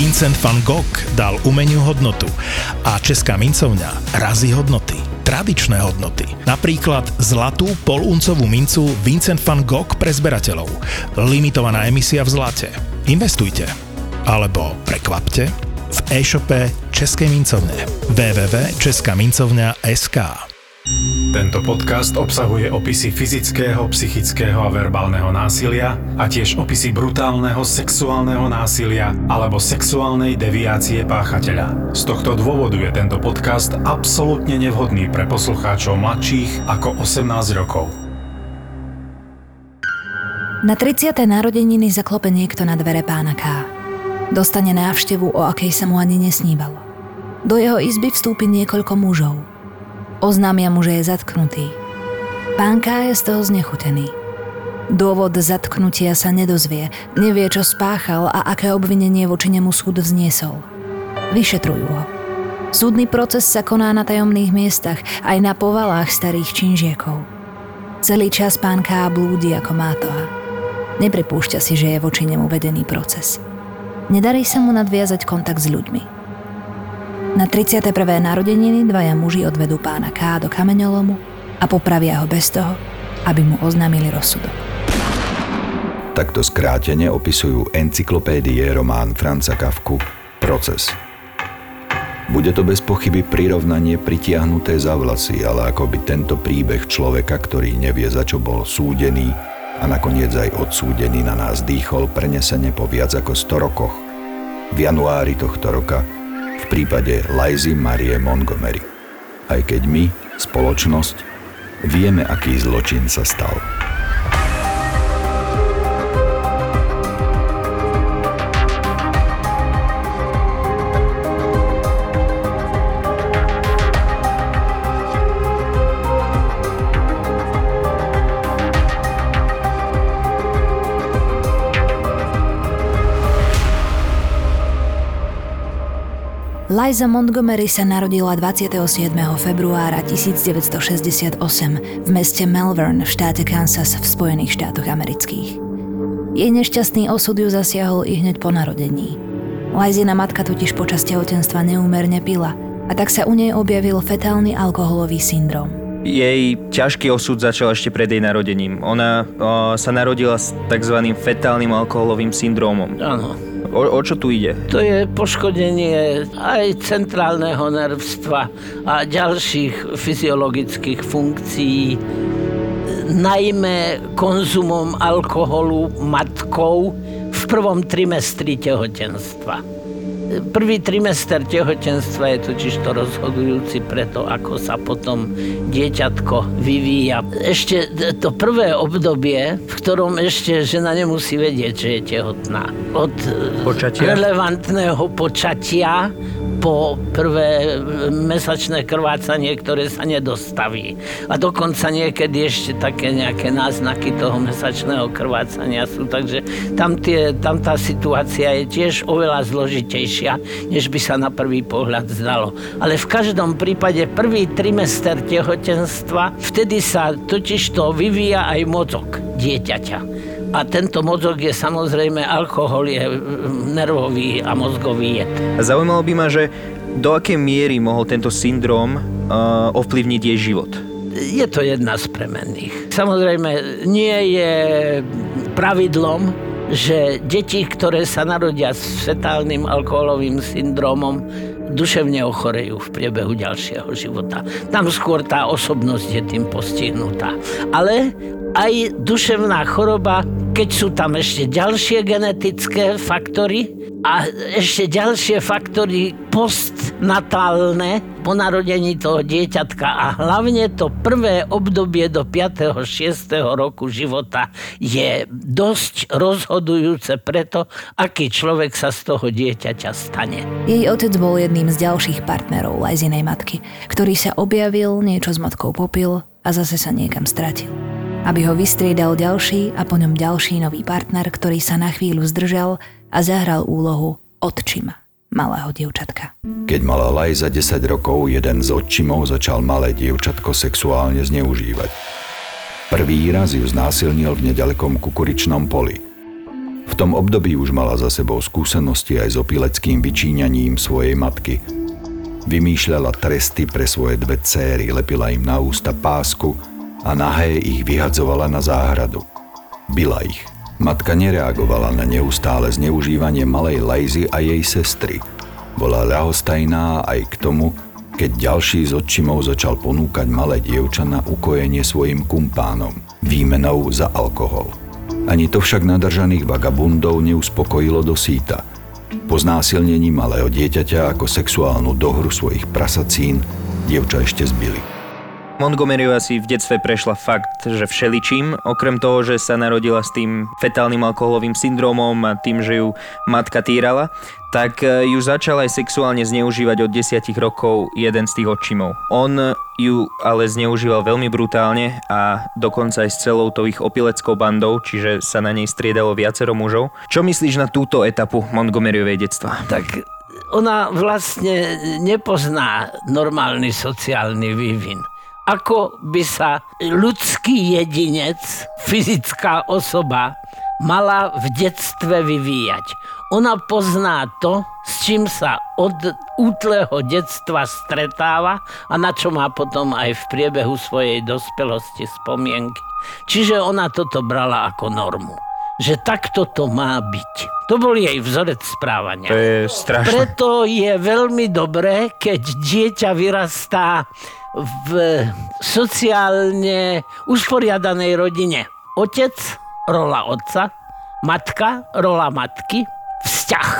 Vincent van Gogh dal umeniu hodnotu a Česká mincovňa razí hodnoty tradičné hodnoty. Napríklad zlatú poluncovú mincu Vincent van Gogh pre zberateľov. Limitovaná emisia v zlate. Investujte. Alebo prekvapte v e-shope Českej mincovne www.českamincovňa.sk tento podcast obsahuje opisy fyzického, psychického a verbálneho násilia a tiež opisy brutálneho sexuálneho násilia alebo sexuálnej deviácie páchateľa. Z tohto dôvodu je tento podcast absolútne nevhodný pre poslucháčov mladších ako 18 rokov. Na 30. narodeniny zaklope niekto na dvere pána K. Dostane návštevu, o akej sa mu ani nesnívalo. Do jeho izby vstúpi niekoľko mužov – Oznámia mu, že je zatknutý. Pán K. je z toho znechutený. Dôvod zatknutia sa nedozvie, nevie, čo spáchal a aké obvinenie voči nemu súd vzniesol. Vyšetrujú ho. Súdny proces sa koná na tajomných miestach, aj na povalách starých činžiekov. Celý čas pán K. blúdi ako mátoha. Nepripúšťa si, že je voči nemu vedený proces. Nedarí sa mu nadviazať kontakt s ľuďmi. Na 31. narodeniny dvaja muži odvedú pána K. do kameňolomu a popravia ho bez toho, aby mu oznámili rozsudok. Takto skrátene opisujú encyklopédie román Franca Kafku Proces. Bude to bez pochyby prirovnanie pritiahnuté za vlasy, ale ako by tento príbeh človeka, ktorý nevie za čo bol súdený a nakoniec aj odsúdený na nás dýchol prenesene po viac ako 100 rokoch. V januári tohto roka v prípade Lizy Marie Montgomery. Aj keď my, spoločnosť, vieme, aký zločin sa stal. Liza Montgomery sa narodila 27. februára 1968 v meste Melbourne v štáte Kansas v Spojených štátoch amerických. Jej nešťastný osud ju zasiahol i hneď po narodení. Lizina matka totiž počas tehotenstva neúmerne pila a tak sa u nej objavil fetálny alkoholový syndrom. Jej ťažký osud začal ešte pred jej narodením. Ona o, sa narodila s tzv. fetálnym alkoholovým syndrómom. Áno. O, o čo tu ide? To je poškodenie aj centrálneho nervstva a ďalších fyziologických funkcií, najmä konzumom alkoholu matkou v prvom trimestri tehotenstva. Prvý trimester tehotenstva je totiž to rozhodujúci preto, ako sa potom dieťatko vyvíja. Ešte to prvé obdobie, v ktorom ešte žena nemusí vedieť, že je tehotná. Od počatia. relevantného počatia po prvé mesačné krvácanie, ktoré sa nedostaví. A dokonca niekedy ešte také nejaké náznaky toho mesačného krvácania sú. Takže tam, tie, tam tá situácia je tiež oveľa zložitejšia, než by sa na prvý pohľad zdalo. Ale v každom prípade prvý trimester tehotenstva, vtedy sa totiž to vyvíja aj mozog dieťaťa. A tento mozog je samozrejme, alkohol je nervový a mozgový jed. Zaujímalo by ma, že do akej miery mohol tento syndrom uh, ovplyvniť jej život? Je to jedna z premenných. Samozrejme, nie je pravidlom, že deti, ktoré sa narodia s fetálnym alkoholovým syndromom, duševne ochorejú v priebehu ďalšieho života. Tam skôr tá osobnosť je tým postihnutá. Ale aj duševná choroba, keď sú tam ešte ďalšie genetické faktory a ešte ďalšie faktory postnatálne po narodení toho dieťatka a hlavne to prvé obdobie do 5. 6. roku života je dosť rozhodujúce preto, aký človek sa z toho dieťaťa stane. Jej otec bol jedným z ďalších partnerov Lajzinej matky, ktorý sa objavil, niečo s matkou popil a zase sa niekam stratil aby ho vystriedal ďalší a po ňom ďalší nový partner, ktorý sa na chvíľu zdržal a zahral úlohu odčima malého dievčatka. Keď mala Lajza 10 rokov, jeden z odčimov začal malé dievčatko sexuálne zneužívať. Prvý raz ju znásilnil v nedalekom kukuričnom poli. V tom období už mala za sebou skúsenosti aj s opileckým vyčíňaním svojej matky. Vymýšľala tresty pre svoje dve céry, lepila im na ústa pásku a nahé ich vyhadzovala na záhradu. Bila ich. Matka nereagovala na neustále zneužívanie malej Lajzy a jej sestry. Bola ľahostajná aj k tomu, keď ďalší z odčimov začal ponúkať malé dievča na ukojenie svojim kumpánom, výmenou za alkohol. Ani to však nadržaných vagabundov neuspokojilo do síta. Po znásilnení malého dieťaťa ako sexuálnu dohru svojich prasacín dievča ešte zbili. Montgomery asi v detstve prešla fakt, že všeličím, okrem toho, že sa narodila s tým fetálnym alkoholovým syndromom a tým, že ju matka týrala, tak e, ju začal aj sexuálne zneužívať od 10 rokov jeden z tých odčimov. On ju ale zneužíval veľmi brutálne a dokonca aj s celou tou ich opileckou bandou, čiže sa na nej striedalo viacero mužov. Čo myslíš na túto etapu Montgomeryovej detstva? Tak ona vlastne nepozná normálny sociálny vývin ako by sa ľudský jedinec, fyzická osoba, mala v detstve vyvíjať. Ona pozná to, s čím sa od útleho detstva stretáva a na čo má potom aj v priebehu svojej dospelosti spomienky. Čiže ona toto brala ako normu že takto to má byť. To bol jej vzorec správania. To je strašné. Preto je veľmi dobré, keď dieťa vyrastá v sociálne usporiadanej rodine. Otec, rola otca, matka, rola matky, vzťah.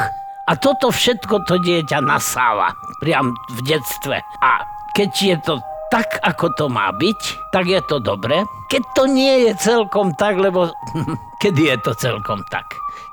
A toto všetko to dieťa nasáva priam v detstve. A keď je to tak, ako to má byť, tak je to dobre. Keď to nie je celkom tak, lebo kedy je to celkom tak?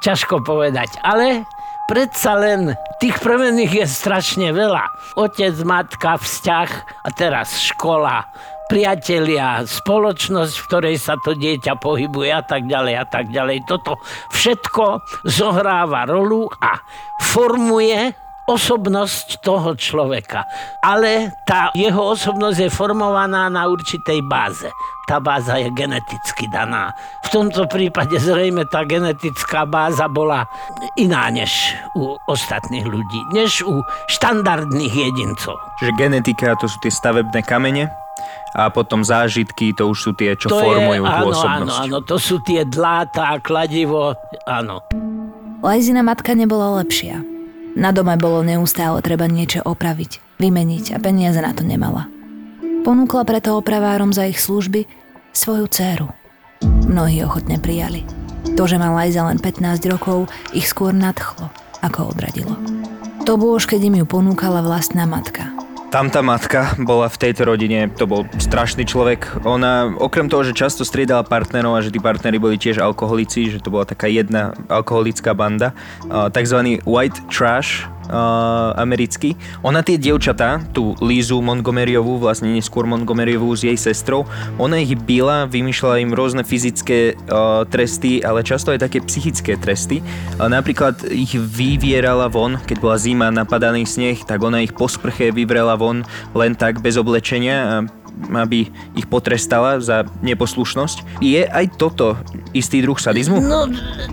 Ťažko povedať, ale predsa len tých premených je strašne veľa. Otec, matka, vzťah a teraz škola, priatelia, spoločnosť, v ktorej sa to dieťa pohybuje a tak ďalej a tak ďalej. Toto všetko zohráva rolu a formuje osobnosť toho človeka. Ale tá jeho osobnosť je formovaná na určitej báze. Tá báza je geneticky daná. V tomto prípade zrejme tá genetická báza bola iná než u ostatných ľudí, než u štandardných jedincov. Čiže genetika to sú tie stavebné kamene, a potom zážitky, to už sú tie, čo to formujú je, tú áno, osobnosť. Áno, áno, to sú tie dláta, kladivo, áno. Lajzina matka nebola lepšia. Na dome bolo neustále treba niečo opraviť, vymeniť a peniaze na to nemala. Ponúkla preto opravárom za ich služby svoju dceru. Mnohí ochotne prijali. To, že mala za len 15 rokov, ich skôr nadchlo, ako odradilo. To už, keď im ju ponúkala vlastná matka – tam tá matka bola v tejto rodine, to bol strašný človek. Ona, okrem toho, že často striedala partnerov a že tí partnery boli tiež alkoholici, že to bola taká jedna alkoholická banda, takzvaný white trash, uh, americký. Ona tie dievčatá, tú Lízu Montgomeryovú, vlastne neskôr Montgomeryovú s jej sestrou, ona ich bila, vymýšľala im rôzne fyzické uh, tresty, ale často aj také psychické tresty. Uh, napríklad ich vyvierala von, keď bola zima, napadaný sneh, tak ona ich po sprche vyvrela von len tak bez oblečenia aby ich potrestala za neposlušnosť. Je aj toto istý druh sadizmu? No,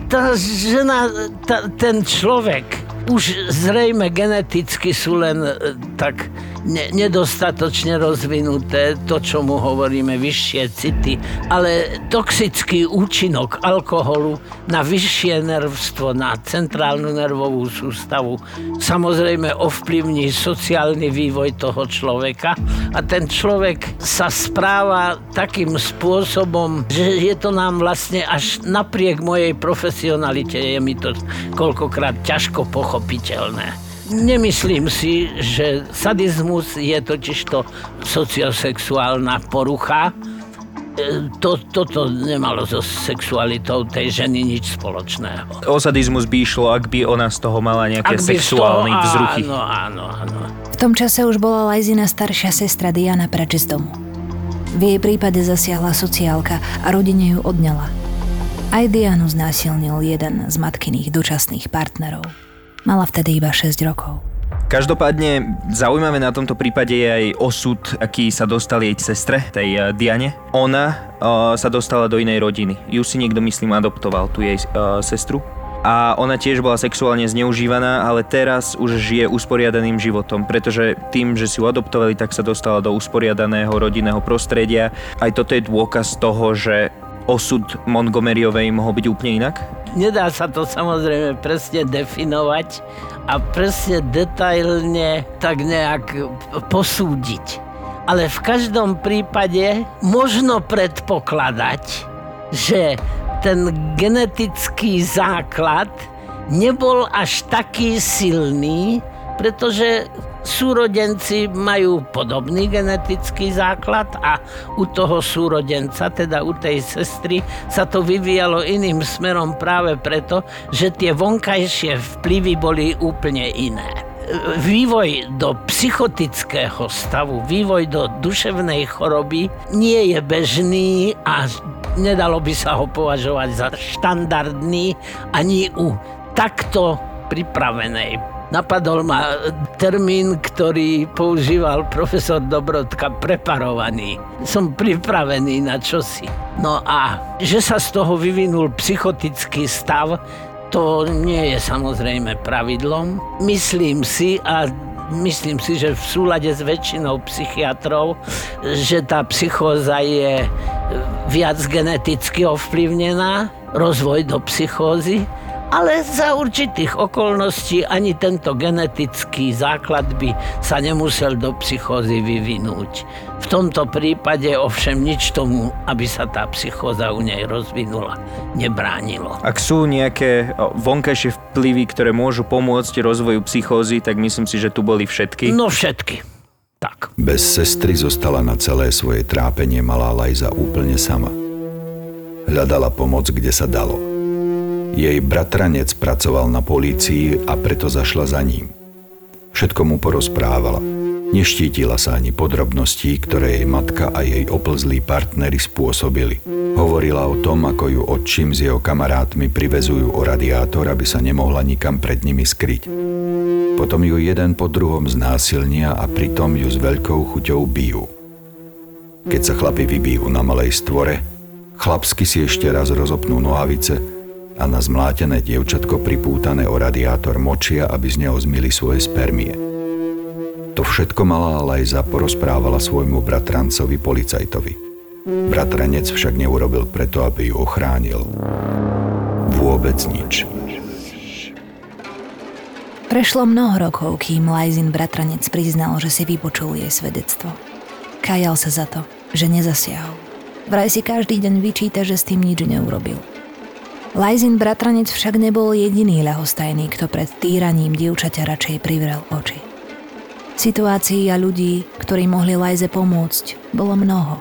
tá žena, tá, ten človek už zrejme geneticky sú len e, tak ne, nedostatočne rozvinuté, to, čo mu hovoríme, vyššie city, ale toxický účinok alkoholu na vyššie nervstvo, na centrálnu nervovú sústavu samozrejme ovplyvní sociálny vývoj toho človeka a ten človek sa správa takým spôsobom, že je to nám vlastne až napriek mojej profesionalite, je mi to koľkokrát ťažko pochopiteľné. Nemyslím si, že sadizmus je totižto sociosexuálna porucha. E, to, toto nemalo so sexualitou tej ženy nič spoločného. O sadizmus by išlo, ak by ona z toho mala nejaké sexuálne toho, vzruchy. Áno, áno, áno. V tom čase už bola Lajzina staršia sestra Diana preč z domu. V jej prípade zasiahla sociálka a rodine ju odňala. Aj Dianu znásilnil jeden z matkyných dočasných partnerov. Mala vtedy iba 6 rokov. Každopádne zaujímavé na tomto prípade je aj osud, aký sa dostal jej sestre, tej uh, Diane. Ona uh, sa dostala do inej rodiny. Ju si niekto, myslím, adoptoval, tu jej uh, sestru. a ona tiež bola sexuálne zneužívaná, ale teraz už žije usporiadaným životom, pretože tým, že si ju adoptovali, tak sa dostala do usporiadaného rodinného prostredia. Aj toto je dôkaz toho, že osud Montgomeryovej mohol byť úplne inak? Nedá sa to samozrejme presne definovať a presne detailne tak nejak posúdiť. Ale v každom prípade možno predpokladať, že ten genetický základ nebol až taký silný, pretože súrodenci majú podobný genetický základ a u toho súrodenca, teda u tej sestry, sa to vyvíjalo iným smerom práve preto, že tie vonkajšie vplyvy boli úplne iné. Vývoj do psychotického stavu, vývoj do duševnej choroby nie je bežný a nedalo by sa ho považovať za štandardný ani u takto pripravenej Napadol ma termín, ktorý používal profesor Dobrodka, preparovaný. Som pripravený na čosi. No a že sa z toho vyvinul psychotický stav, to nie je samozrejme pravidlom. Myslím si a myslím si, že v súlade s väčšinou psychiatrov, že tá psychóza je viac geneticky ovplyvnená, rozvoj do psychózy, ale za určitých okolností ani tento genetický základ by sa nemusel do psychózy vyvinúť. V tomto prípade ovšem nič tomu, aby sa tá psychóza u nej rozvinula, nebránilo. Ak sú nejaké vonkajšie vplyvy, ktoré môžu pomôcť rozvoju psychózy, tak myslím si, že tu boli všetky. No všetky. Tak. Bez sestry zostala na celé svoje trápenie malá Lajza úplne sama. Hľadala pomoc, kde sa dalo – jej bratranec pracoval na polícii a preto zašla za ním. Všetko mu porozprávala. Neštítila sa ani podrobností, ktoré jej matka a jej oplzlí partnery spôsobili. Hovorila o tom, ako ju odčím s jeho kamarátmi privezujú o radiátor, aby sa nemohla nikam pred nimi skryť. Potom ju jeden po druhom znásilnia a pritom ju s veľkou chuťou bijú. Keď sa chlapi vybijú na malej stvore, chlapsky si ešte raz rozopnú nohavice a na zmlátené dievčatko pripútané o radiátor močia, aby z neho zmili svoje spermie. To všetko malá Lajza porozprávala svojmu bratrancovi policajtovi. Bratranec však neurobil preto, aby ju ochránil. Vôbec nič. Prešlo mnoho rokov, kým Lajzin bratranec priznal, že si vypočul jej svedectvo. Kajal sa za to, že nezasiahol. Vraj si každý deň vyčíta, že s tým nič neurobil – Lajzin bratranec však nebol jediný ľahostajný, kto pred týraním dievčaťa radšej privrel oči. Situácií a ľudí, ktorí mohli Lajze pomôcť, bolo mnoho.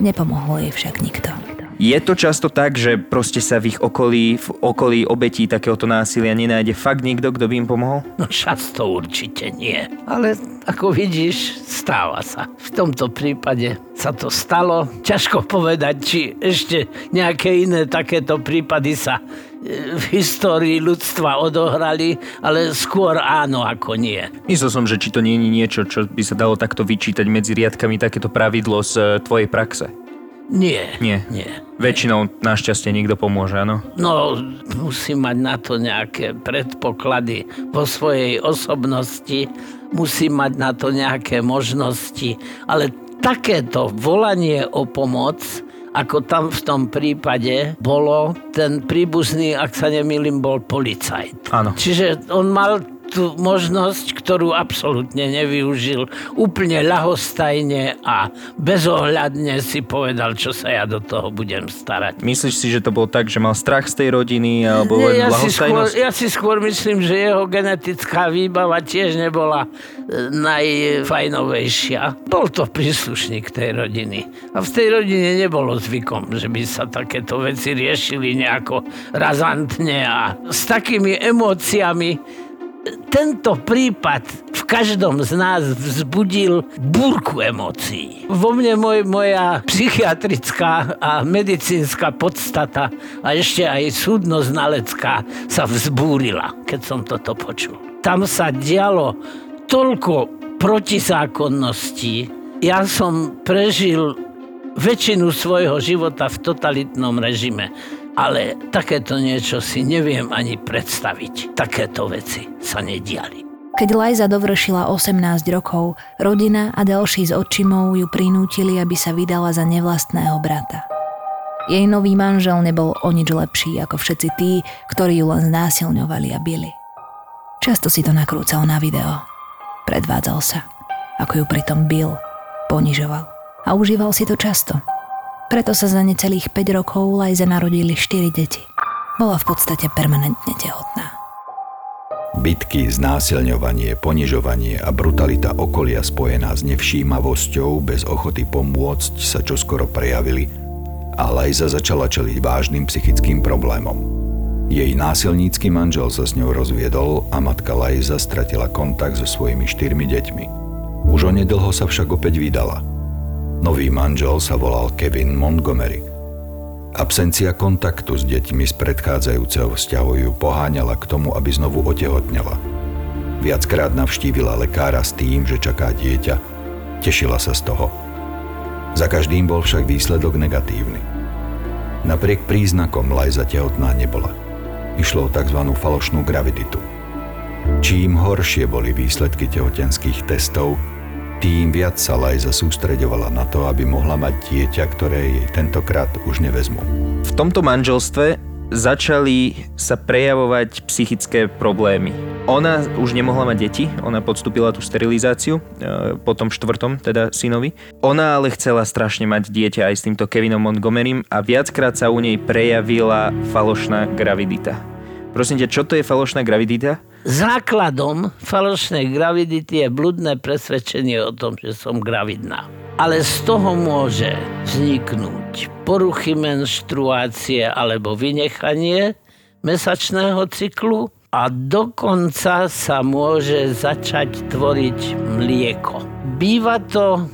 Nepomohol jej však nikto. Je to často tak, že proste sa v ich okolí, v okolí obetí takéhoto násilia nenájde fakt nikto, kto by im pomohol? No často určite nie. Ale ako vidíš, stáva sa. V tomto prípade sa to stalo. Ťažko povedať, či ešte nejaké iné takéto prípady sa e, v histórii ľudstva odohrali, ale skôr áno ako nie. Myslel som, že či to nie je niečo, čo by sa dalo takto vyčítať medzi riadkami takéto pravidlo z e, tvojej praxe. Nie. Nie. Nie. Väčšinou našťastie niekto pomôže, áno? No, musí mať na to nejaké predpoklady vo svojej osobnosti, musí mať na to nejaké možnosti, ale takéto volanie o pomoc, ako tam v tom prípade bolo, ten príbuzný, ak sa nemýlim, bol policajt. Áno. Čiže on mal tú možnosť, ktorú absolútne nevyužil, úplne ľahostajne a bezohľadne si povedal, čo sa ja do toho budem starať. Myslíš si, že to bol tak, že mal strach z tej rodiny alebo Nie, ja si, skôr, ja si skôr myslím, že jeho genetická výbava tiež nebola e, najfajnovejšia. Bol to príslušník tej rodiny. A v tej rodine nebolo zvykom, že by sa takéto veci riešili nejako razantne a s takými emóciami, tento prípad v každom z nás vzbudil búrku emócií. Vo mne moj, moja psychiatrická a medicínska podstata a ešte aj súdno-znalecká sa vzbúrila, keď som toto počul. Tam sa dialo toľko protizákonností. Ja som prežil väčšinu svojho života v totalitnom režime Ale takéto niečo si neviem ani predstaviť. Takéto veci sa nediali. Keď Lajza dovršila 18 rokov, rodina a ďalší z odčimov ju prinútili, aby sa vydala za nevlastného brata. Jej nový manžel nebol o nič lepší ako všetci tí, ktorí ju len znásilňovali a bili. Často si to nakrúcal na video. Predvádzal sa, ako ju pritom bil, ponižoval a užíval si to často. Preto sa za necelých 5 rokov Lajze narodili 4 deti. Bola v podstate permanentne tehotná. Bitky, znásilňovanie, ponižovanie a brutalita okolia spojená s nevšímavosťou bez ochoty pomôcť sa čoskoro prejavili a Lajza začala čeliť vážnym psychickým problémom. Jej násilnícky manžel sa s ňou rozviedol a matka Lajza stratila kontakt so svojimi štyrmi deťmi. Už onedlho sa však opäť vydala. Nový manžel sa volal Kevin Montgomery – Absencia kontaktu s deťmi z predchádzajúceho vzťahu ju poháňala k tomu, aby znovu otehotnela. Viackrát navštívila lekára s tým, že čaká dieťa. Tešila sa z toho. Za každým bol však výsledok negatívny. Napriek príznakom Lajza tehotná nebola. Išlo o tzv. falošnú graviditu. Čím horšie boli výsledky tehotenských testov, tým viac sa Lajza sústreďovala na to, aby mohla mať dieťa, ktoré jej tentokrát už nevezmu. V tomto manželstve začali sa prejavovať psychické problémy. Ona už nemohla mať deti, ona podstúpila tú sterilizáciu e, po tom štvrtom, teda synovi. Ona ale chcela strašne mať dieťa aj s týmto Kevinom Montgomerym a viackrát sa u nej prejavila falošná gravidita. Prosím ťa, čo to je falošná gravidita? Základom falošnej gravidity je bludné presvedčenie o tom, že som gravidná. Ale z toho môže vzniknúť poruchy menštruácie alebo vynechanie mesačného cyklu a dokonca sa môže začať tvoriť mlieko. Býva to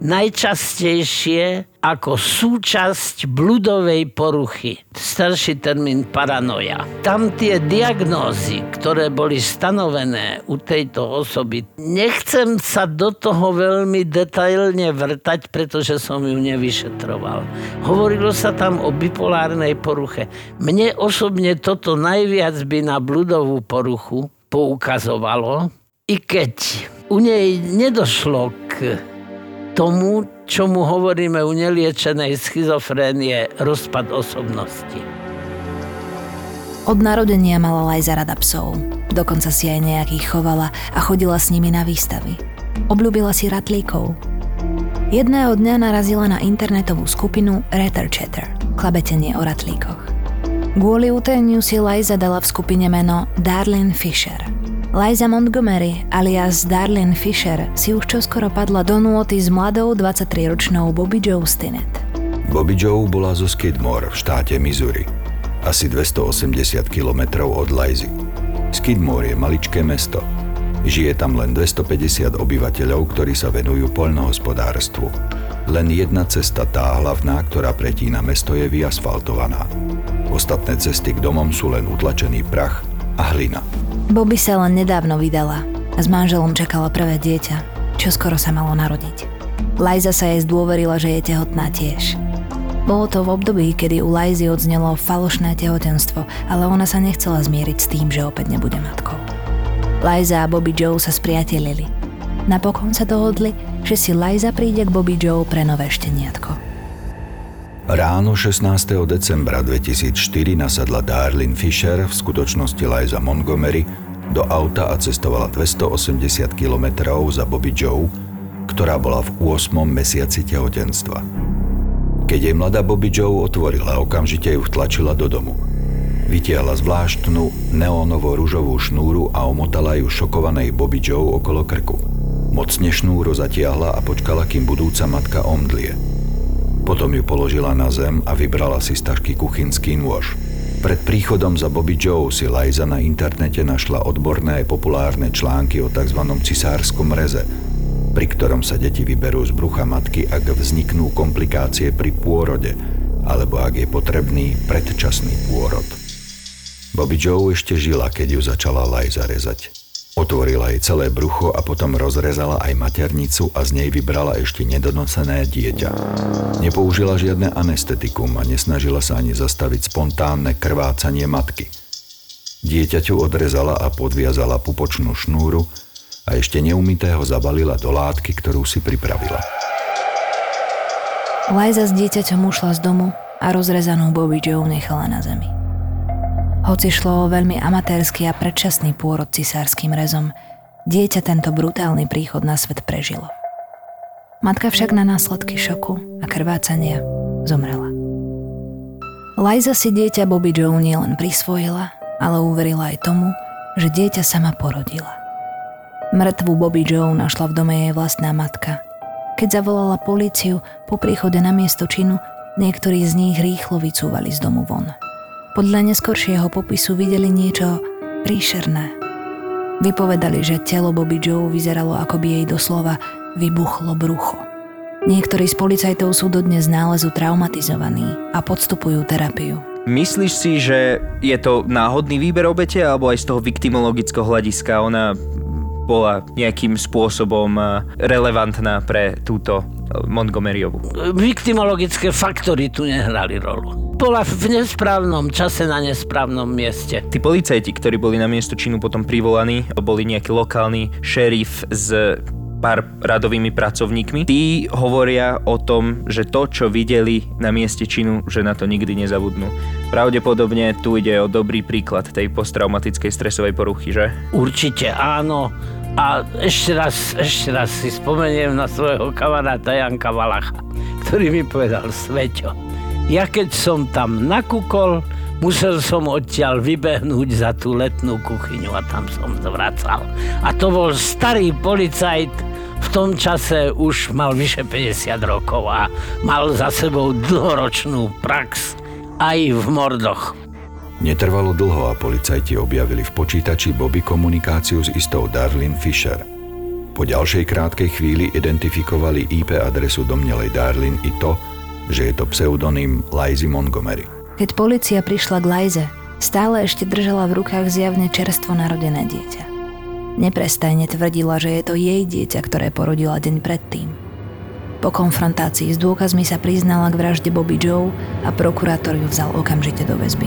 najčastejšie ako súčasť bludovej poruchy. Starší termín paranoja. Tam tie diagnózy, ktoré boli stanovené u tejto osoby, nechcem sa do toho veľmi detailne vrtať, pretože som ju nevyšetroval. Hovorilo sa tam o bipolárnej poruche. Mne osobne toto najviac by na bludovú poruchu poukazovalo, i keď u nej nedošlo k tomu, čomu hovoríme u neliečenej schizofrénie rozpad osobnosti. Od narodenia mala Lajza rada psov. Dokonca si aj nejakých chovala a chodila s nimi na výstavy. Obľúbila si ratlíkov. Jedného dňa narazila na internetovú skupinu Ratter Chatter, klabetenie o ratlíkoch. Kvôli utajeniu si Liza dala v skupine meno Darlene Fisher – Liza Montgomery alias Darlene Fisher si už čoskoro padla do nôty s mladou 23-ročnou Bobby Joe Stinnett. Bobby Joe bola zo Skidmore v štáte Missouri, asi 280 km od Lizy. Skidmore je maličké mesto. Žije tam len 250 obyvateľov, ktorí sa venujú poľnohospodárstvu. Len jedna cesta tá hlavná, ktorá pretína mesto, je vyasfaltovaná. Ostatné cesty k domom sú len utlačený prach a hlina. Bobby sa len nedávno vydala a s manželom čakala prvé dieťa, čo skoro sa malo narodiť. Liza sa jej zdôverila, že je tehotná tiež. Bolo to v období, kedy u Lizy odznelo falošné tehotenstvo, ale ona sa nechcela zmieriť s tým, že opäť nebude matkou. Liza a Bobby Joe sa spriatelili. Napokon sa dohodli, že si Liza príde k Bobby Joe pre nové šteniatko. Ráno 16. decembra 2004 nasadla Darlene Fisher, v skutočnosti Liza Montgomery, do auta a cestovala 280 km za Bobby Joe, ktorá bola v 8. mesiaci tehotenstva. Keď jej mladá Bobby Joe otvorila, okamžite ju vtlačila do domu. Vytiahla zvláštnu neónovo-ružovú šnúru a omotala ju šokovanej Bobby Joe okolo krku. Mocne šnúru zatiahla a počkala, kým budúca matka omdlie – potom ju položila na zem a vybrala si z tašky kuchynský nôž. Pred príchodom za Bobby Joe si Liza na internete našla odborné populárne články o tzv. cisárskom reze, pri ktorom sa deti vyberú z brucha matky, ak vzniknú komplikácie pri pôrode, alebo ak je potrebný predčasný pôrod. Bobby Joe ešte žila, keď ju začala Liza rezať. Otvorila jej celé brucho a potom rozrezala aj maternicu a z nej vybrala ešte nedonosené dieťa. Nepoužila žiadne anestetikum a nesnažila sa ani zastaviť spontánne krvácanie matky. Dieťaťu odrezala a podviazala pupočnú šnúru a ešte neumytého zabalila do látky, ktorú si pripravila. Liza s dieťaťom ušla z domu a rozrezanú Bobby Joe nechala na zemi. Hoci šlo o veľmi amatérsky a predčasný pôrod cisárským rezom, dieťa tento brutálny príchod na svet prežilo. Matka však na následky šoku a krvácania zomrela. Liza si dieťa Bobby Joe nielen prisvojila, ale uverila aj tomu, že dieťa sama porodila. Mŕtvu Bobby Joe našla v dome jej vlastná matka. Keď zavolala políciu, po príchode na miesto činu, niektorí z nich rýchlo vycúvali z domu von. Podľa neskoršieho popisu videli niečo príšerné. Vypovedali, že telo Bobby Joe vyzeralo ako by jej doslova vybuchlo brucho. Niektorí z policajtov sú dodnes nálezu traumatizovaní a podstupujú terapiu. Myslíš si, že je to náhodný výber obete alebo aj z toho viktimologického hľadiska ona bola nejakým spôsobom eh, relevantná pre túto eh, Montgomeryovu? Viktimologické faktory tu nehrali rolu bola v nesprávnom čase na nesprávnom mieste. Tí policajti, ktorí boli na miesto činu potom privolaní, boli nejaký lokálny šerif z pár radovými pracovníkmi. Tí hovoria o tom, že to, čo videli na mieste činu, že na to nikdy nezabudnú. Pravdepodobne tu ide o dobrý príklad tej posttraumatickej stresovej poruchy, že? Určite áno. A ešte raz, ešte raz si spomeniem na svojho kamaráta Janka Valacha, ktorý mi povedal, Sveťo, ja keď som tam nakúkol, musel som odtiaľ vybehnúť za tú letnú kuchyňu a tam som zvracal. A to bol starý policajt, v tom čase už mal vyše 50 rokov a mal za sebou dlhoročnú prax aj v mordoch. Netrvalo dlho a policajti objavili v počítači Bobby komunikáciu s istou Darlene Fisher. Po ďalšej krátkej chvíli identifikovali IP adresu domnelej Darlene i to, že je to pseudonym Lizy Montgomery. Keď policia prišla k Lize, stále ešte držala v rukách zjavne čerstvo narodené dieťa. Neprestajne tvrdila, že je to jej dieťa, ktoré porodila deň predtým. Po konfrontácii s dôkazmi sa priznala k vražde Bobby Joe a prokurátor ju vzal okamžite do väzby.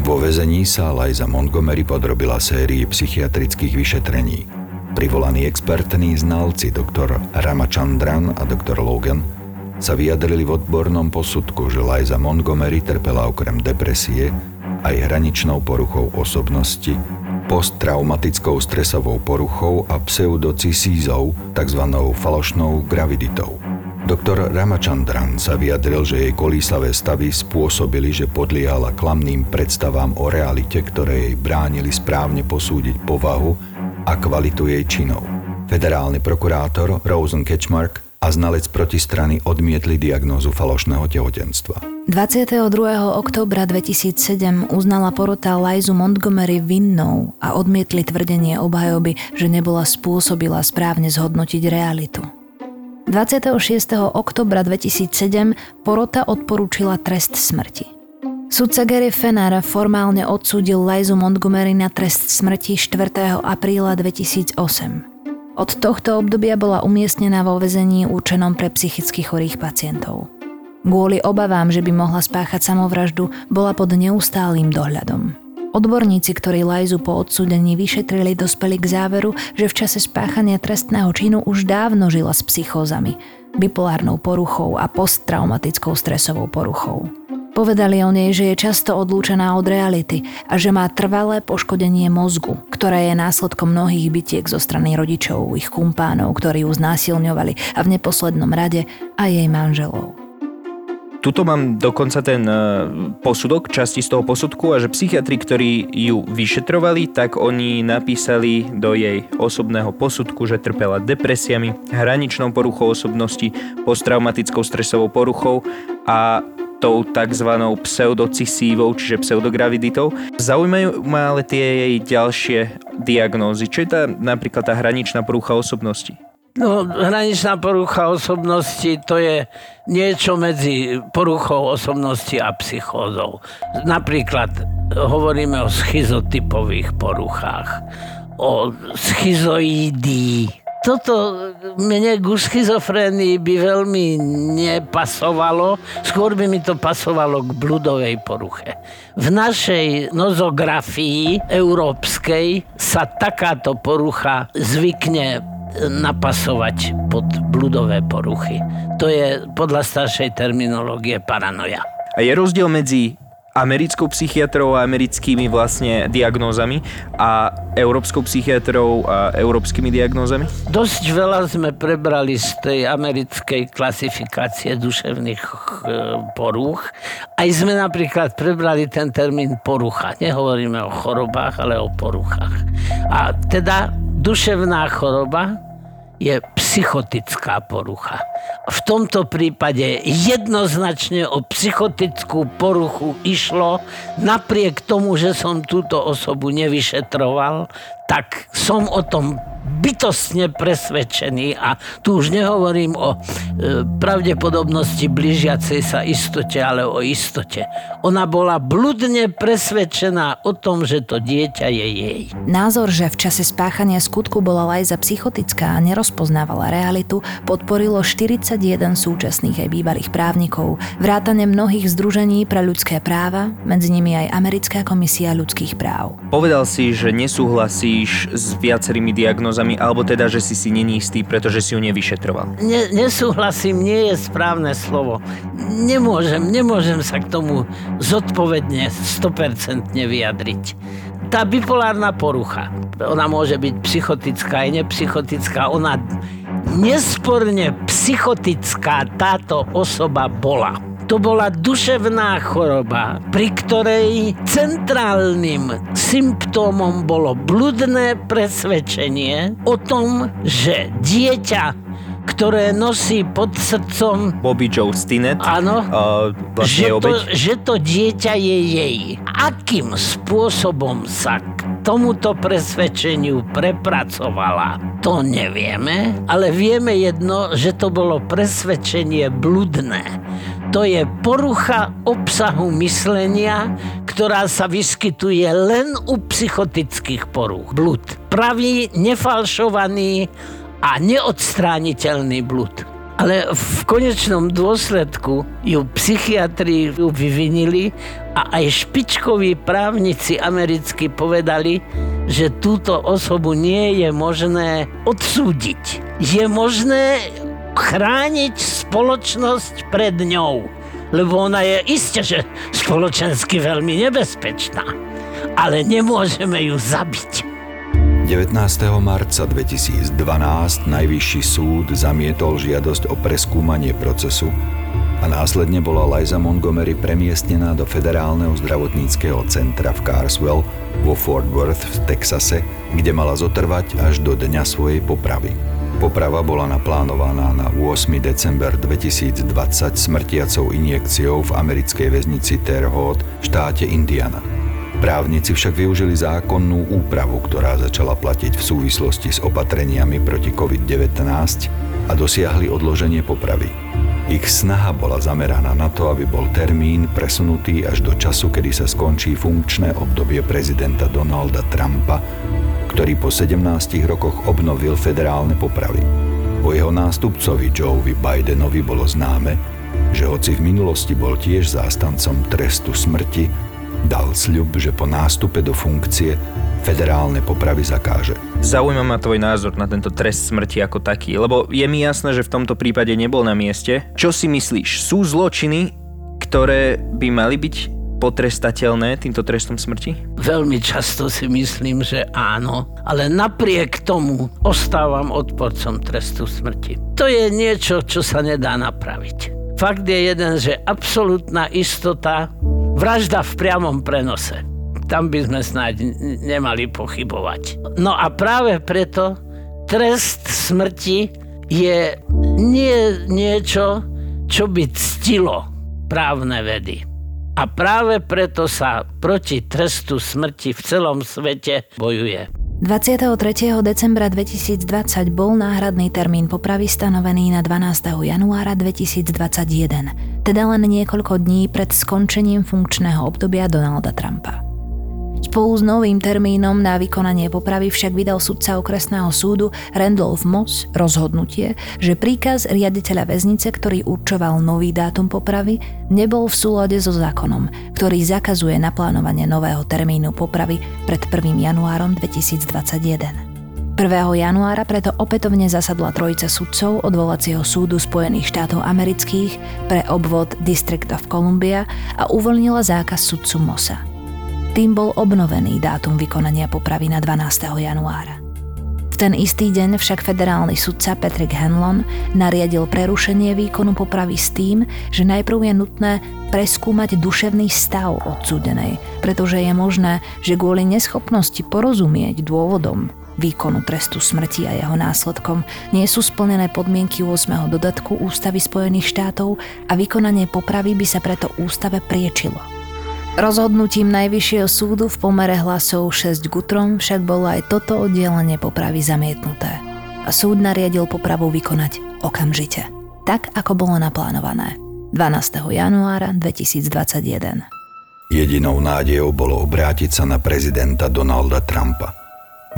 Vo väzení sa Liza Montgomery podrobila sérii psychiatrických vyšetrení – Privolaní expertní znalci doktor Ramachandran a doktor Logan sa vyjadrili v odbornom posudku, že Liza Montgomery trpela okrem depresie aj hraničnou poruchou osobnosti, posttraumatickou stresovou poruchou a pseudocisízou, tzv. falošnou graviditou. Doktor Ramachandran sa vyjadril, že jej kolísavé stavy spôsobili, že podliehala klamným predstavám o realite, ktoré jej bránili správne posúdiť povahu a kvalitu jej činov. Federálny prokurátor Rosen Ketchmark a znalec protistrany odmietli diagnózu falošného tehotenstva. 22. októbra 2007 uznala porota Lizu Montgomery vinnou a odmietli tvrdenie obhajoby, že nebola spôsobila správne zhodnotiť realitu. 26. oktobra 2007 porota odporúčila trest smrti. Sudca Gary Fenner formálne odsúdil Lizu Montgomery na trest smrti 4. apríla 2008. Od tohto obdobia bola umiestnená vo vezení určenom pre psychicky chorých pacientov. Kvôli obavám, že by mohla spáchať samovraždu, bola pod neustálým dohľadom. Odborníci, ktorí Lajzu po odsúdení vyšetrili, dospeli k záveru, že v čase spáchania trestného činu už dávno žila s psychózami, bipolárnou poruchou a posttraumatickou stresovou poruchou. Povedali o nej, že je často odlúčená od reality a že má trvalé poškodenie mozgu, ktoré je následkom mnohých bytiek zo strany rodičov, ich kumpánov, ktorí ju znásilňovali a v neposlednom rade aj jej manželov. Tuto mám dokonca ten e, posudok, časti z toho posudku a že psychiatri, ktorí ju vyšetrovali, tak oni napísali do jej osobného posudku, že trpela depresiami, hraničnou poruchou osobnosti, posttraumatickou stresovou poruchou a tou tzv. pseudocisívou, čiže pseudograviditou. Zaujímajú ma ale tie jej ďalšie diagnózy. Čo je tá napríklad tá hraničná porucha osobnosti? No, hraničná porucha osobnosti to je niečo medzi poruchou osobnosti a psychózou. Napríklad hovoríme o schizotypových poruchách, o schizoidii, toto mne k schizofrénii by veľmi nepasovalo, skôr by mi to pasovalo k bludovej poruche. V našej nozografii európskej sa takáto porucha zvykne napasovať pod bludové poruchy. To je podľa staršej terminológie paranoja. A je rozdiel medzi americkou psychiatrou a americkými vlastne diagnózami a európskou psychiatrou a európskymi diagnózami? Dosť veľa sme prebrali z tej americkej klasifikácie duševných e, porúch. Aj sme napríklad prebrali ten termín porucha. Nehovoríme o chorobách, ale o poruchách. A teda duševná choroba je psychotická porucha. V tomto prípade jednoznačne o psychotickú poruchu išlo, napriek tomu, že som túto osobu nevyšetroval, tak som o tom bytostne presvedčený a tu už nehovorím o e, pravdepodobnosti blížiacej sa istote, ale o istote. Ona bola bludne presvedčená o tom, že to dieťa je jej. Názor, že v čase spáchania skutku bola Lajza psychotická a nerozpoznávala realitu, podporilo 41 súčasných aj bývalých právnikov, vrátane mnohých združení pre ľudské práva, medzi nimi aj Americká komisia ľudských práv. Povedal si, že nesúhlasíš s viacerými diagnózami, alebo teda, že si si není istý, pretože si ju nevyšetroval? Ne, nesúhlasím, nie je správne slovo. Nemôžem, nemôžem sa k tomu zodpovedne, 100% vyjadriť. Tá bipolárna porucha, ona môže byť psychotická aj nepsychotická, ona nesporne psychotická táto osoba bola to bola duševná choroba, pri ktorej centrálnym symptómom bolo bludné presvedčenie o tom, že dieťa ktoré nosí pod srdcom Bobby Joe Stinnett. Áno. Uh, vlastne že, to, že to dieťa je jej. Akým spôsobom sa k tomuto presvedčeniu prepracovala, to nevieme, ale vieme jedno, že to bolo presvedčenie bludné to je porucha obsahu myslenia, ktorá sa vyskytuje len u psychotických poruch. Blud. Pravý, nefalšovaný a neodstrániteľný blud. Ale v konečnom dôsledku ju psychiatri vyvinili a aj špičkoví právnici americky povedali, že túto osobu nie je možné odsúdiť. Je možné chrániť spoločnosť pred ňou. Lebo ona je iste, že spoločensky veľmi nebezpečná. Ale nemôžeme ju zabiť. 19. marca 2012 Najvyšší súd zamietol žiadosť o preskúmanie procesu a následne bola Liza Montgomery premiestnená do Federálneho zdravotníckého centra v Carswell vo Fort Worth v Texase, kde mala zotrvať až do dňa svojej popravy. Poprava bola naplánovaná na 8. december 2020 smrtiacou injekciou v americkej väznici Terre Haute v štáte Indiana. Právnici však využili zákonnú úpravu, ktorá začala platiť v súvislosti s opatreniami proti COVID-19 a dosiahli odloženie popravy. Ich snaha bola zameraná na to, aby bol termín presunutý až do času, kedy sa skončí funkčné obdobie prezidenta Donalda Trumpa ktorý po 17 rokoch obnovil federálne popravy. O jeho nástupcovi Joevi Bidenovi bolo známe, že hoci v minulosti bol tiež zástancom trestu smrti, dal sľub, že po nástupe do funkcie federálne popravy zakáže. Zaujíma ma tvoj názor na tento trest smrti ako taký, lebo je mi jasné, že v tomto prípade nebol na mieste. Čo si myslíš? Sú zločiny, ktoré by mali byť potrestateľné týmto trestom smrti? Veľmi často si myslím, že áno, ale napriek tomu ostávam odporcom trestu smrti. To je niečo, čo sa nedá napraviť. Fakt je jeden, že absolútna istota, vražda v priamom prenose. Tam by sme snáď nemali pochybovať. No a práve preto trest smrti je nie niečo, čo by ctilo právne vedy. A práve preto sa proti trestu smrti v celom svete bojuje. 23. decembra 2020 bol náhradný termín popravy stanovený na 12. januára 2021, teda len niekoľko dní pred skončením funkčného obdobia Donalda Trumpa. Spolu s novým termínom na vykonanie popravy však vydal sudca okresného súdu Randolph Moss rozhodnutie, že príkaz riaditeľa väznice, ktorý určoval nový dátum popravy, nebol v súlade so zákonom, ktorý zakazuje naplánovanie nového termínu popravy pred 1. januárom 2021. 1. januára preto opätovne zasadla trojica sudcov odvolacieho súdu Spojených štátov amerických pre obvod District of Columbia a uvoľnila zákaz sudcu Mosa. Tým bol obnovený dátum vykonania popravy na 12. januára. V ten istý deň však federálny sudca Patrick Hanlon nariadil prerušenie výkonu popravy s tým, že najprv je nutné preskúmať duševný stav odsúdenej, pretože je možné, že kvôli neschopnosti porozumieť dôvodom výkonu trestu smrti a jeho následkom nie sú splnené podmienky 8. dodatku Ústavy Spojených štátov a vykonanie popravy by sa preto ústave priečilo. Rozhodnutím Najvyššieho súdu v pomere hlasov 6 k 3 však bolo aj toto oddelenie popravy zamietnuté a súd nariadil popravu vykonať okamžite, tak ako bolo naplánované 12. januára 2021. Jedinou nádejou bolo obrátiť sa na prezidenta Donalda Trumpa.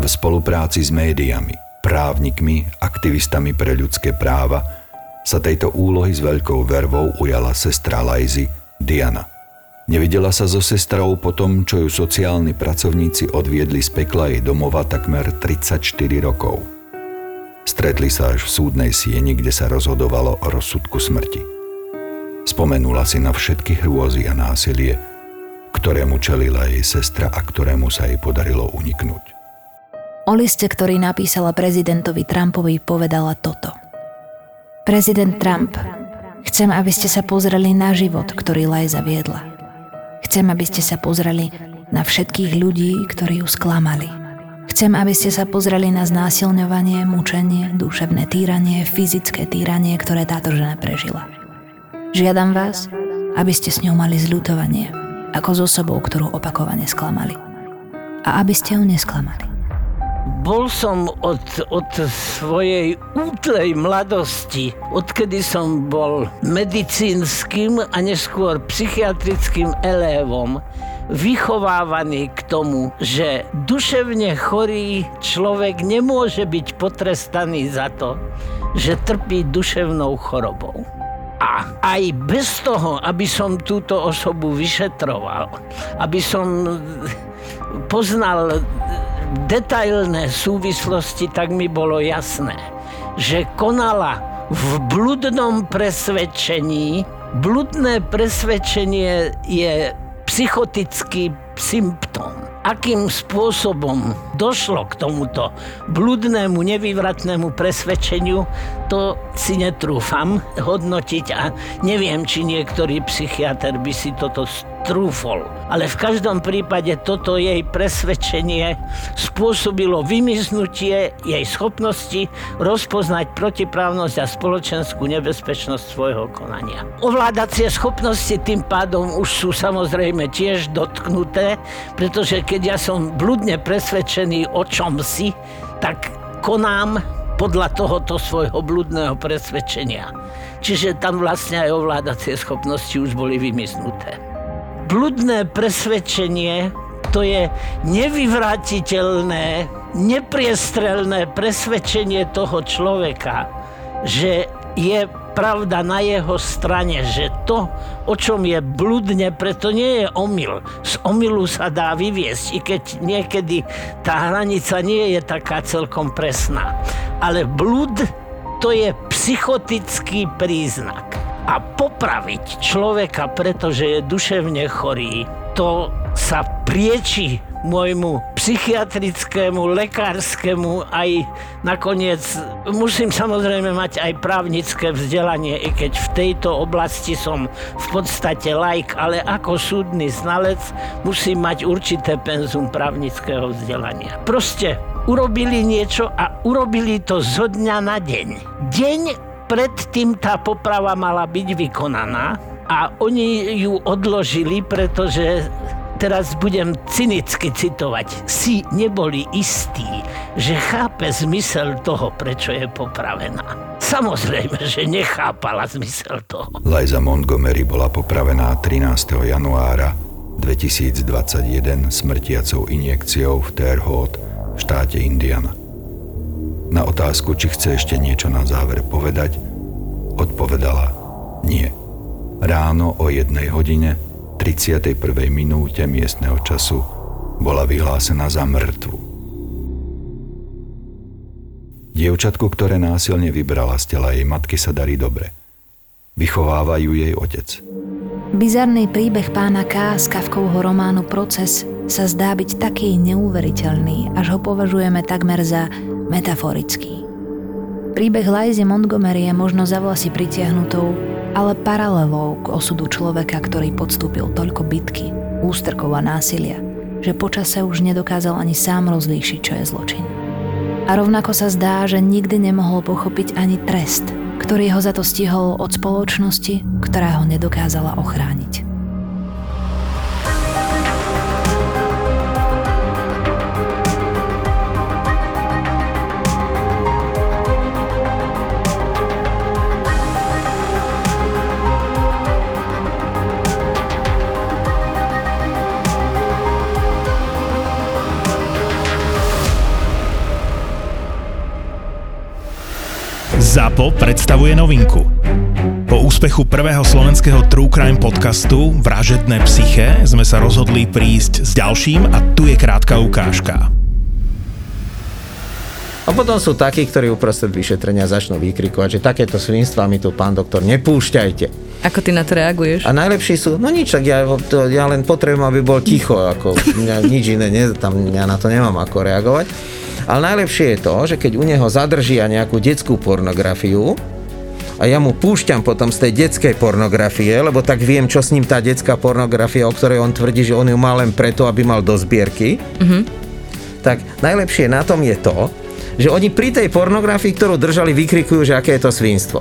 V spolupráci s médiami, právnikmi, aktivistami pre ľudské práva sa tejto úlohy s veľkou vervou ujala sestra Lajzy Diana – Nevidela sa so sestrou po tom, čo ju sociálni pracovníci odviedli z pekla jej domova takmer 34 rokov. Stretli sa až v súdnej sieni, kde sa rozhodovalo o rozsudku smrti. Spomenula si na všetky hrôzy a násilie, ktorému čelila jej sestra a ktorému sa jej podarilo uniknúť. O liste, ktorý napísala prezidentovi Trumpovi, povedala toto. Prezident Trump, chcem, aby ste sa pozreli na život, ktorý Lajza viedla. Chcem, aby ste sa pozreli na všetkých ľudí, ktorí ju sklamali. Chcem, aby ste sa pozreli na znásilňovanie, mučenie, duševné týranie, fyzické týranie, ktoré táto žena prežila. Žiadam vás, aby ste s ňou mali zľutovanie, ako s osobou, ktorú opakovane sklamali. A aby ste ju nesklamali. Bol som od, od svojej útlej mladosti, odkedy som bol medicínskym a neskôr psychiatrickým elévom, vychovávaný k tomu, že duševne chorý človek nemôže byť potrestaný za to, že trpí duševnou chorobou. A aj bez toho, aby som túto osobu vyšetroval, aby som poznal detailné súvislosti, tak mi bolo jasné, že konala v bludnom presvedčení. Bludné presvedčenie je psychotický symptóm akým spôsobom došlo k tomuto bludnému, nevyvratnému presvedčeniu, to si netrúfam hodnotiť a neviem, či niektorý psychiatr by si toto trúfol. Ale v každom prípade toto jej presvedčenie spôsobilo vymiznutie jej schopnosti rozpoznať protiprávnosť a spoločenskú nebezpečnosť svojho konania. Ovládacie schopnosti tým pádom už sú samozrejme tiež dotknuté, pretože keď ja som bludne presvedčený o čom si, tak konám podľa tohoto svojho bludného presvedčenia. Čiže tam vlastne aj ovládacie schopnosti už boli vymiznuté bludné presvedčenie to je nevyvratiteľné, nepriestrelné presvedčenie toho človeka, že je pravda na jeho strane, že to, o čom je bludne, preto nie je omyl. Z omylu sa dá vyviesť, i keď niekedy tá hranica nie je taká celkom presná. Ale blud to je psychotický príznak a popraviť človeka, pretože je duševne chorý, to sa prieči môjmu psychiatrickému, lekárskému, aj nakoniec musím samozrejme mať aj právnické vzdelanie, i keď v tejto oblasti som v podstate laik, ale ako súdny znalec musím mať určité penzum právnického vzdelania. Proste urobili niečo a urobili to zo dňa na deň. Deň predtým tá poprava mala byť vykonaná a oni ju odložili, pretože teraz budem cynicky citovať, si neboli istí, že chápe zmysel toho, prečo je popravená. Samozrejme, že nechápala zmysel toho. Liza Montgomery bola popravená 13. januára 2021 smrtiacou injekciou v Terre Haute v štáte Indiana. Na otázku, či chce ešte niečo na záver povedať, odpovedala nie. Ráno o jednej hodine 31. minúte miestneho času bola vyhlásená za mŕtvu. Dievčatku, ktoré násilne vybrala z tela jej matky, sa darí dobre. Vychovávajú jej otec. Bizarný príbeh pána K. z Kavkovho románu Proces sa zdá byť taký neuveriteľný, až ho považujeme takmer za metaforický. Príbeh Lizy Montgomery je možno za vlasy pritiahnutou, ale paralelou k osudu človeka, ktorý podstúpil toľko bitky, ústrkov a násilia, že počase už nedokázal ani sám rozlíšiť, čo je zločin. A rovnako sa zdá, že nikdy nemohol pochopiť ani trest, ktorý ho za to stihol od spoločnosti, ktorá ho nedokázala ochrániť. ZAPO predstavuje novinku. Po úspechu prvého slovenského True Crime podcastu Vražedné psyché sme sa rozhodli prísť s ďalším a tu je krátka ukážka. A potom sú takí, ktorí uprostred vyšetrenia začnú vykrikovať, že takéto svinstva mi tu, pán doktor, nepúšťajte. Ako ty na to reaguješ? A najlepší sú, no nič, tak ja, to, ja len potrebujem, aby bol ticho, ako mňa, nič iné, ne, tam, ja na to nemám ako reagovať. Ale najlepšie je to, že keď u neho zadržia nejakú detskú pornografiu, a ja mu púšťam potom z tej detskej pornografie, lebo tak viem, čo s ním tá detská pornografia, o ktorej on tvrdí, že on ju má len preto, aby mal do zbierky, mm-hmm. tak najlepšie na tom je to, že oni pri tej pornografii, ktorú držali, vykrikujú, že aké je to svinstvo.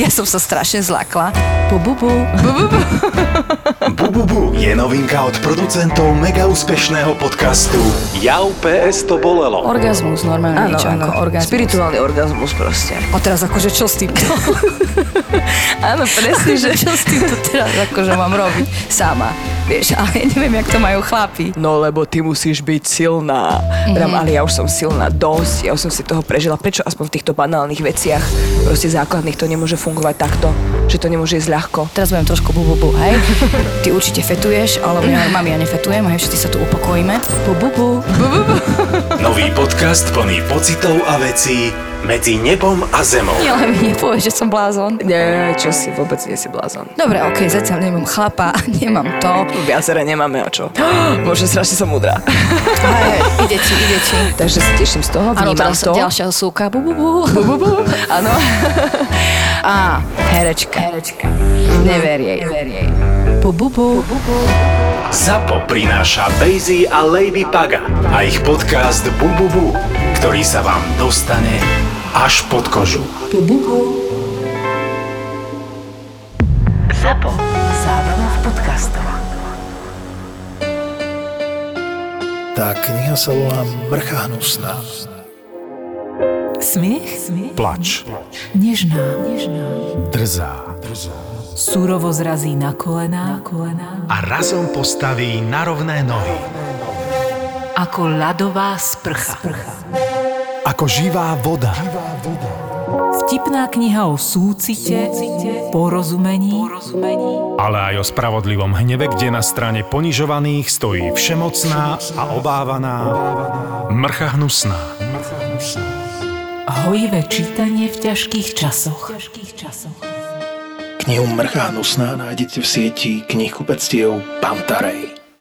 Ja som sa strašne zlakla. Bu, bu, bu. Bu, bu, bu. Bu, bu, bu je novinka od producentov mega úspešného podcastu Jau PS to bolelo. Orgazmus, normálne Áno, niečo áno. ako orgazmus. Spirituálny orgazmus proste. A teraz akože čo s týmto? Áno, presne, že čo s týmto teraz akože mám robiť sama. Vieš, ale ja neviem, jak to majú chlapi. No lebo ty musíš byť silná. Mm-hmm. ale ja už som silná dosť, ja už som si toho prežila. Prečo aspoň v týchto banálnych veciach, proste základných, to nemôže fungovať takto? Že to nemôže ísť ľahko? Teraz budem trošku bu, bu, bu, hej? Ty určite fetuješ, ale ja, mami, ja nefetujem, hej, všetci sa tu upokojíme. Bu, bu, bu. bu, bu, bu. Nový podcast plný pocitov a vecí medzi nebom a zemou. Ja len mi nepovieš, že som blázon. Nie, čo si, vôbec nie si blázon. Dobre, okej, zatiaľ nemám chlapa, nemám to. Viacere nemáme o čo. Bože, strašne som múdra. Hej, ide ti, ide ti. Takže sa teším z toho, vnímam teraz to. ďalšia súka. Bu, bu, bu. Bu, bu, bu. Áno. Á, herečka. Herečka. Never jej. Never jej. Bu, bu, bu. ZAPO prináša Bejzy a Lady Paga a ich podcast Bu Bu Bu, ktorý sa vám dostane až pod kožu. Zapo. Zábrná v podcastovách. Tá kniha sa volá Mrcha hnusná. Smiech? Smiech? Plač, Nežná. Nežná. drzá Súrovo zrazí na kolená. Na kolená. a razom postaví na rovné nohy. Ako ľadová sprcha. sprcha. Ako živá voda. Vtipná kniha o súcite, porozumení, porozumení Ale aj o spravodlivom hneve, kde na strane ponižovaných stojí všemocná a obávaná mrcha hnusná. hojivé čítanie v ťažkých časoch. Knihu Mrcha hnusná nájdete v sieti knihkupectiev Pantarej.